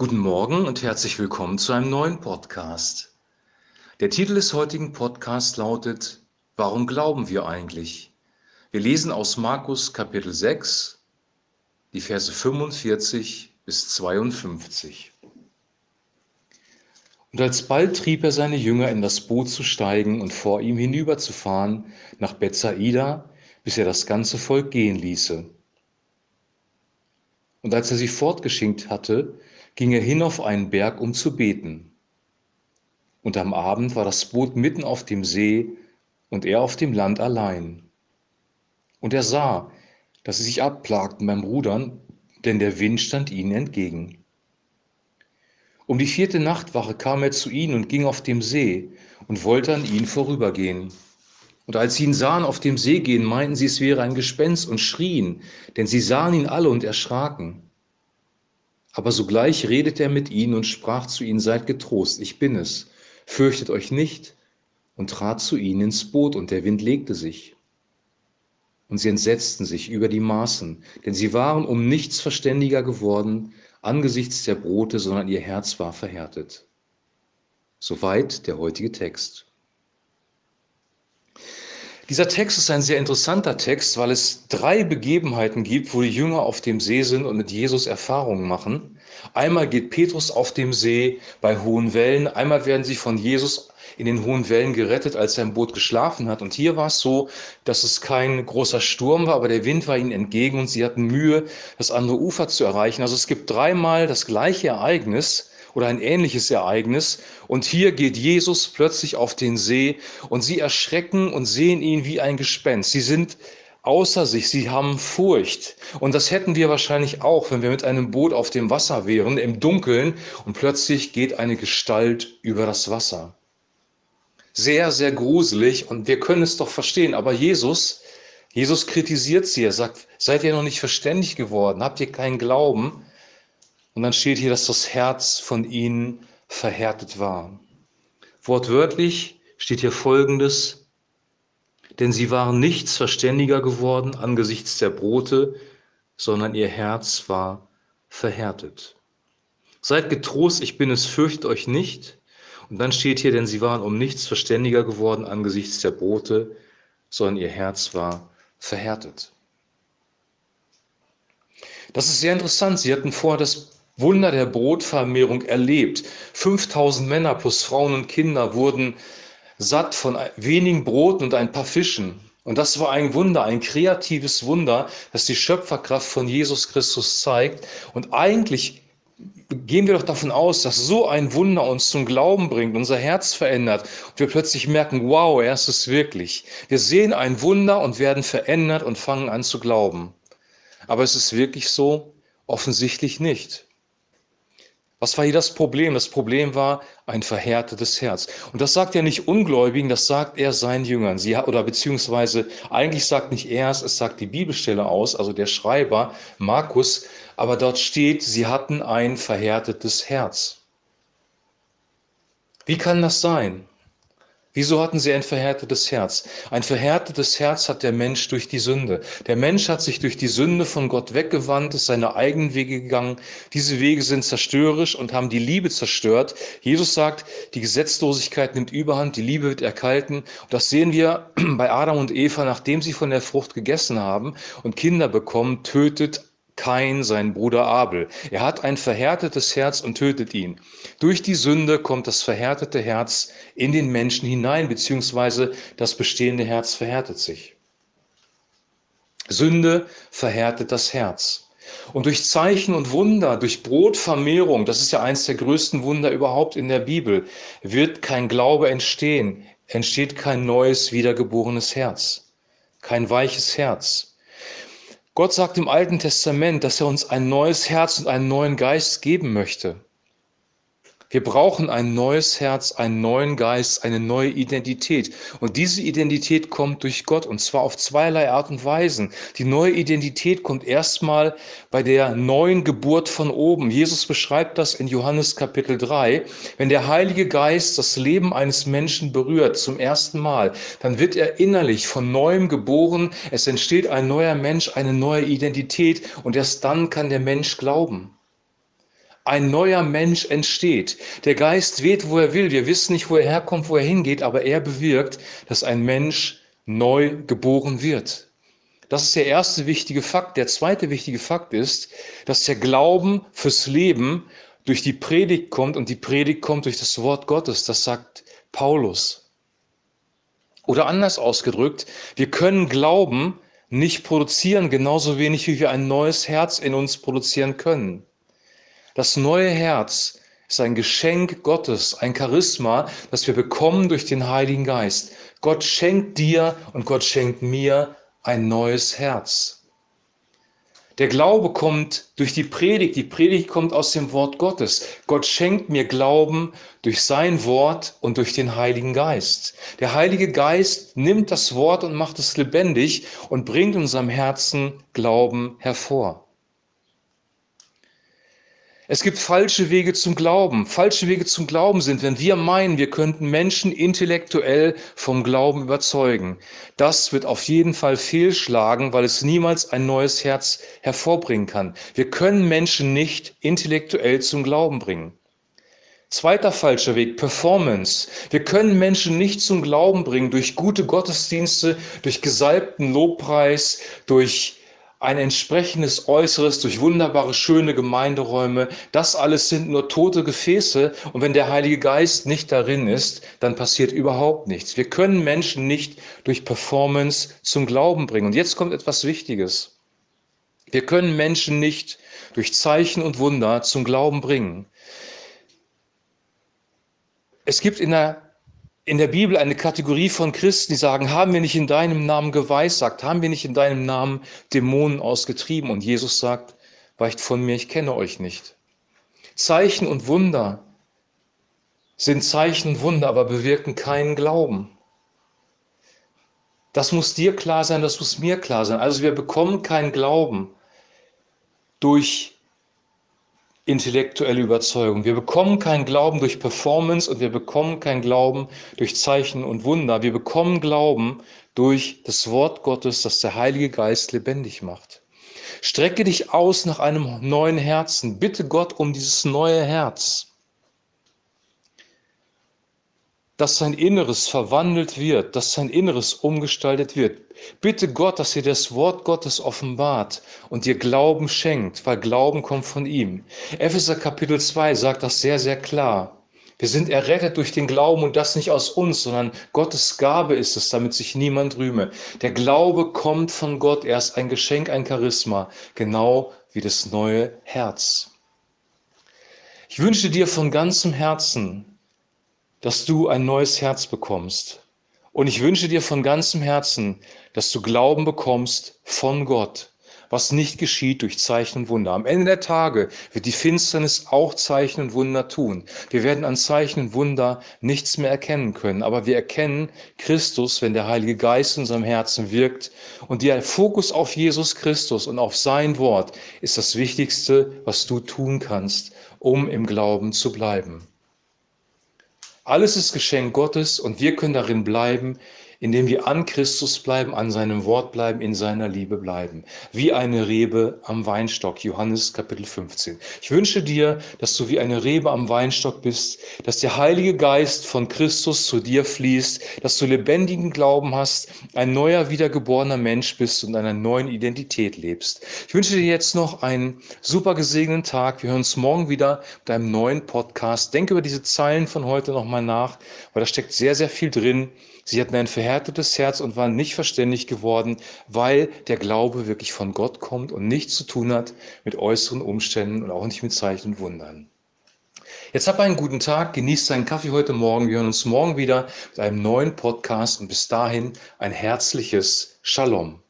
Guten Morgen und herzlich willkommen zu einem neuen Podcast. Der Titel des heutigen Podcasts lautet Warum glauben wir eigentlich? Wir lesen aus Markus Kapitel 6, die Verse 45 bis 52. Und alsbald trieb er seine Jünger in das Boot zu steigen und vor ihm hinüberzufahren nach Bethsaida, bis er das ganze Volk gehen ließe. Und als er sie fortgeschickt hatte, ging er hin auf einen Berg, um zu beten. Und am Abend war das Boot mitten auf dem See und er auf dem Land allein. Und er sah, dass sie sich abplagten beim Rudern, denn der Wind stand ihnen entgegen. Um die vierte Nachtwache kam er zu ihnen und ging auf dem See und wollte an ihnen vorübergehen. Und als sie ihn sahen auf dem See gehen, meinten sie, es wäre ein Gespenst und schrien, denn sie sahen ihn alle und erschraken. Aber sogleich redete er mit ihnen und sprach zu ihnen, seid getrost, ich bin es, fürchtet euch nicht, und trat zu ihnen ins Boot, und der Wind legte sich. Und sie entsetzten sich über die Maßen, denn sie waren um nichts verständiger geworden angesichts der Brote, sondern ihr Herz war verhärtet. Soweit der heutige Text. Dieser Text ist ein sehr interessanter Text, weil es drei Begebenheiten gibt, wo die Jünger auf dem See sind und mit Jesus Erfahrungen machen. Einmal geht Petrus auf dem See bei hohen Wellen, einmal werden sie von Jesus in den hohen Wellen gerettet, als sein Boot geschlafen hat. Und hier war es so, dass es kein großer Sturm war, aber der Wind war ihnen entgegen und sie hatten Mühe, das andere Ufer zu erreichen. Also es gibt dreimal das gleiche Ereignis, oder ein ähnliches Ereignis. Und hier geht Jesus plötzlich auf den See und sie erschrecken und sehen ihn wie ein Gespenst. Sie sind außer sich, sie haben Furcht. Und das hätten wir wahrscheinlich auch, wenn wir mit einem Boot auf dem Wasser wären, im Dunkeln, und plötzlich geht eine Gestalt über das Wasser. Sehr, sehr gruselig und wir können es doch verstehen. Aber Jesus, Jesus kritisiert sie. Er sagt, seid ihr noch nicht verständig geworden? Habt ihr keinen Glauben? Und dann steht hier, dass das Herz von ihnen verhärtet war. Wortwörtlich steht hier Folgendes, denn sie waren nichts verständiger geworden angesichts der Brote, sondern ihr Herz war verhärtet. Seid getrost, ich bin es, fürchtet euch nicht. Und dann steht hier, denn sie waren um nichts verständiger geworden angesichts der Brote, sondern ihr Herz war verhärtet. Das ist sehr interessant. Sie hatten vorher das Wunder der Brotvermehrung erlebt. 5000 Männer plus Frauen und Kinder wurden satt von wenigen Broten und ein paar Fischen. Und das war ein Wunder, ein kreatives Wunder, das die Schöpferkraft von Jesus Christus zeigt. Und eigentlich gehen wir doch davon aus, dass so ein Wunder uns zum Glauben bringt, unser Herz verändert und wir plötzlich merken, wow, er ist es wirklich. Wir sehen ein Wunder und werden verändert und fangen an zu glauben. Aber ist es wirklich so? Offensichtlich nicht. Was war hier das Problem? Das Problem war ein verhärtetes Herz. Und das sagt er nicht Ungläubigen, das sagt er seinen Jüngern. Sie, oder beziehungsweise eigentlich sagt nicht er es, es sagt die Bibelstelle aus, also der Schreiber Markus, aber dort steht, sie hatten ein verhärtetes Herz. Wie kann das sein? Wieso hatten sie ein verhärtetes Herz? Ein verhärtetes Herz hat der Mensch durch die Sünde. Der Mensch hat sich durch die Sünde von Gott weggewandt, ist seine eigenen Wege gegangen. Diese Wege sind zerstörerisch und haben die Liebe zerstört. Jesus sagt, die Gesetzlosigkeit nimmt Überhand, die Liebe wird erkalten. Und das sehen wir bei Adam und Eva, nachdem sie von der Frucht gegessen haben und Kinder bekommen, tötet Kain seinen Bruder Abel. Er hat ein verhärtetes Herz und tötet ihn. Durch die Sünde kommt das verhärtete Herz in den Menschen hinein, beziehungsweise das bestehende Herz verhärtet sich. Sünde verhärtet das Herz. Und durch Zeichen und Wunder, durch Brotvermehrung, das ist ja eines der größten Wunder überhaupt in der Bibel, wird kein Glaube entstehen, entsteht kein neues, wiedergeborenes Herz, kein weiches Herz. Gott sagt im Alten Testament, dass er uns ein neues Herz und einen neuen Geist geben möchte. Wir brauchen ein neues Herz, einen neuen Geist, eine neue Identität. Und diese Identität kommt durch Gott und zwar auf zweierlei Art und Weisen. Die neue Identität kommt erstmal bei der neuen Geburt von oben. Jesus beschreibt das in Johannes Kapitel 3. Wenn der Heilige Geist das Leben eines Menschen berührt zum ersten Mal, dann wird er innerlich von neuem geboren. Es entsteht ein neuer Mensch, eine neue Identität und erst dann kann der Mensch glauben. Ein neuer Mensch entsteht. Der Geist weht, wo er will. Wir wissen nicht, wo er herkommt, wo er hingeht, aber er bewirkt, dass ein Mensch neu geboren wird. Das ist der erste wichtige Fakt. Der zweite wichtige Fakt ist, dass der Glauben fürs Leben durch die Predigt kommt und die Predigt kommt durch das Wort Gottes. Das sagt Paulus. Oder anders ausgedrückt, wir können Glauben nicht produzieren, genauso wenig wie wir ein neues Herz in uns produzieren können. Das neue Herz ist ein Geschenk Gottes, ein Charisma, das wir bekommen durch den Heiligen Geist. Gott schenkt dir und Gott schenkt mir ein neues Herz. Der Glaube kommt durch die Predigt. Die Predigt kommt aus dem Wort Gottes. Gott schenkt mir Glauben durch sein Wort und durch den Heiligen Geist. Der Heilige Geist nimmt das Wort und macht es lebendig und bringt unserem Herzen Glauben hervor. Es gibt falsche Wege zum Glauben. Falsche Wege zum Glauben sind, wenn wir meinen, wir könnten Menschen intellektuell vom Glauben überzeugen. Das wird auf jeden Fall fehlschlagen, weil es niemals ein neues Herz hervorbringen kann. Wir können Menschen nicht intellektuell zum Glauben bringen. Zweiter falscher Weg, Performance. Wir können Menschen nicht zum Glauben bringen durch gute Gottesdienste, durch gesalbten Lobpreis, durch ein entsprechendes Äußeres durch wunderbare, schöne Gemeinderäume. Das alles sind nur tote Gefäße. Und wenn der Heilige Geist nicht darin ist, dann passiert überhaupt nichts. Wir können Menschen nicht durch Performance zum Glauben bringen. Und jetzt kommt etwas Wichtiges. Wir können Menschen nicht durch Zeichen und Wunder zum Glauben bringen. Es gibt in der in der Bibel eine Kategorie von Christen, die sagen, haben wir nicht in deinem Namen geweissagt, haben wir nicht in deinem Namen Dämonen ausgetrieben? Und Jesus sagt, weicht von mir, ich kenne euch nicht. Zeichen und Wunder sind Zeichen und Wunder, aber bewirken keinen Glauben. Das muss dir klar sein, das muss mir klar sein. Also wir bekommen keinen Glauben durch intellektuelle Überzeugung. Wir bekommen keinen Glauben durch Performance und wir bekommen keinen Glauben durch Zeichen und Wunder. Wir bekommen Glauben durch das Wort Gottes, das der Heilige Geist lebendig macht. Strecke dich aus nach einem neuen Herzen. Bitte Gott um dieses neue Herz. Dass sein Inneres verwandelt wird, dass sein Inneres umgestaltet wird. Bitte Gott, dass dir das Wort Gottes offenbart und dir Glauben schenkt, weil Glauben kommt von ihm. Epheser Kapitel 2 sagt das sehr, sehr klar. Wir sind errettet durch den Glauben und das nicht aus uns, sondern Gottes Gabe ist es, damit sich niemand rühme. Der Glaube kommt von Gott, er ist ein Geschenk, ein Charisma, genau wie das neue Herz. Ich wünsche dir von ganzem Herzen, dass du ein neues Herz bekommst. Und ich wünsche dir von ganzem Herzen, dass du Glauben bekommst von Gott, was nicht geschieht durch Zeichen und Wunder. Am Ende der Tage wird die Finsternis auch Zeichen und Wunder tun. Wir werden an Zeichen und Wunder nichts mehr erkennen können, aber wir erkennen Christus, wenn der Heilige Geist in unserem Herzen wirkt. Und der Fokus auf Jesus Christus und auf sein Wort ist das Wichtigste, was du tun kannst, um im Glauben zu bleiben. Alles ist Geschenk Gottes und wir können darin bleiben, indem wir an Christus bleiben, an seinem Wort bleiben, in seiner Liebe bleiben. Wie eine Rebe am Weinstock, Johannes Kapitel 15. Ich wünsche dir, dass du wie eine Rebe am Weinstock bist, dass der Heilige Geist von Christus zu dir fließt, dass du lebendigen Glauben hast, ein neuer, wiedergeborener Mensch bist und einer neuen Identität lebst. Ich wünsche dir jetzt noch einen super gesegneten Tag. Wir hören uns morgen wieder mit einem neuen Podcast. Denke über diese Zeilen von heute nochmal nach, weil da steckt sehr, sehr viel drin. Sie hatten ein verhärtetes Herz und waren nicht verständig geworden, weil der Glaube wirklich von Gott kommt und nichts zu tun hat mit äußeren Umständen und auch nicht mit Zeichen und Wundern. Jetzt habt einen guten Tag, genießt seinen Kaffee heute Morgen. Wir hören uns morgen wieder mit einem neuen Podcast und bis dahin ein herzliches Shalom.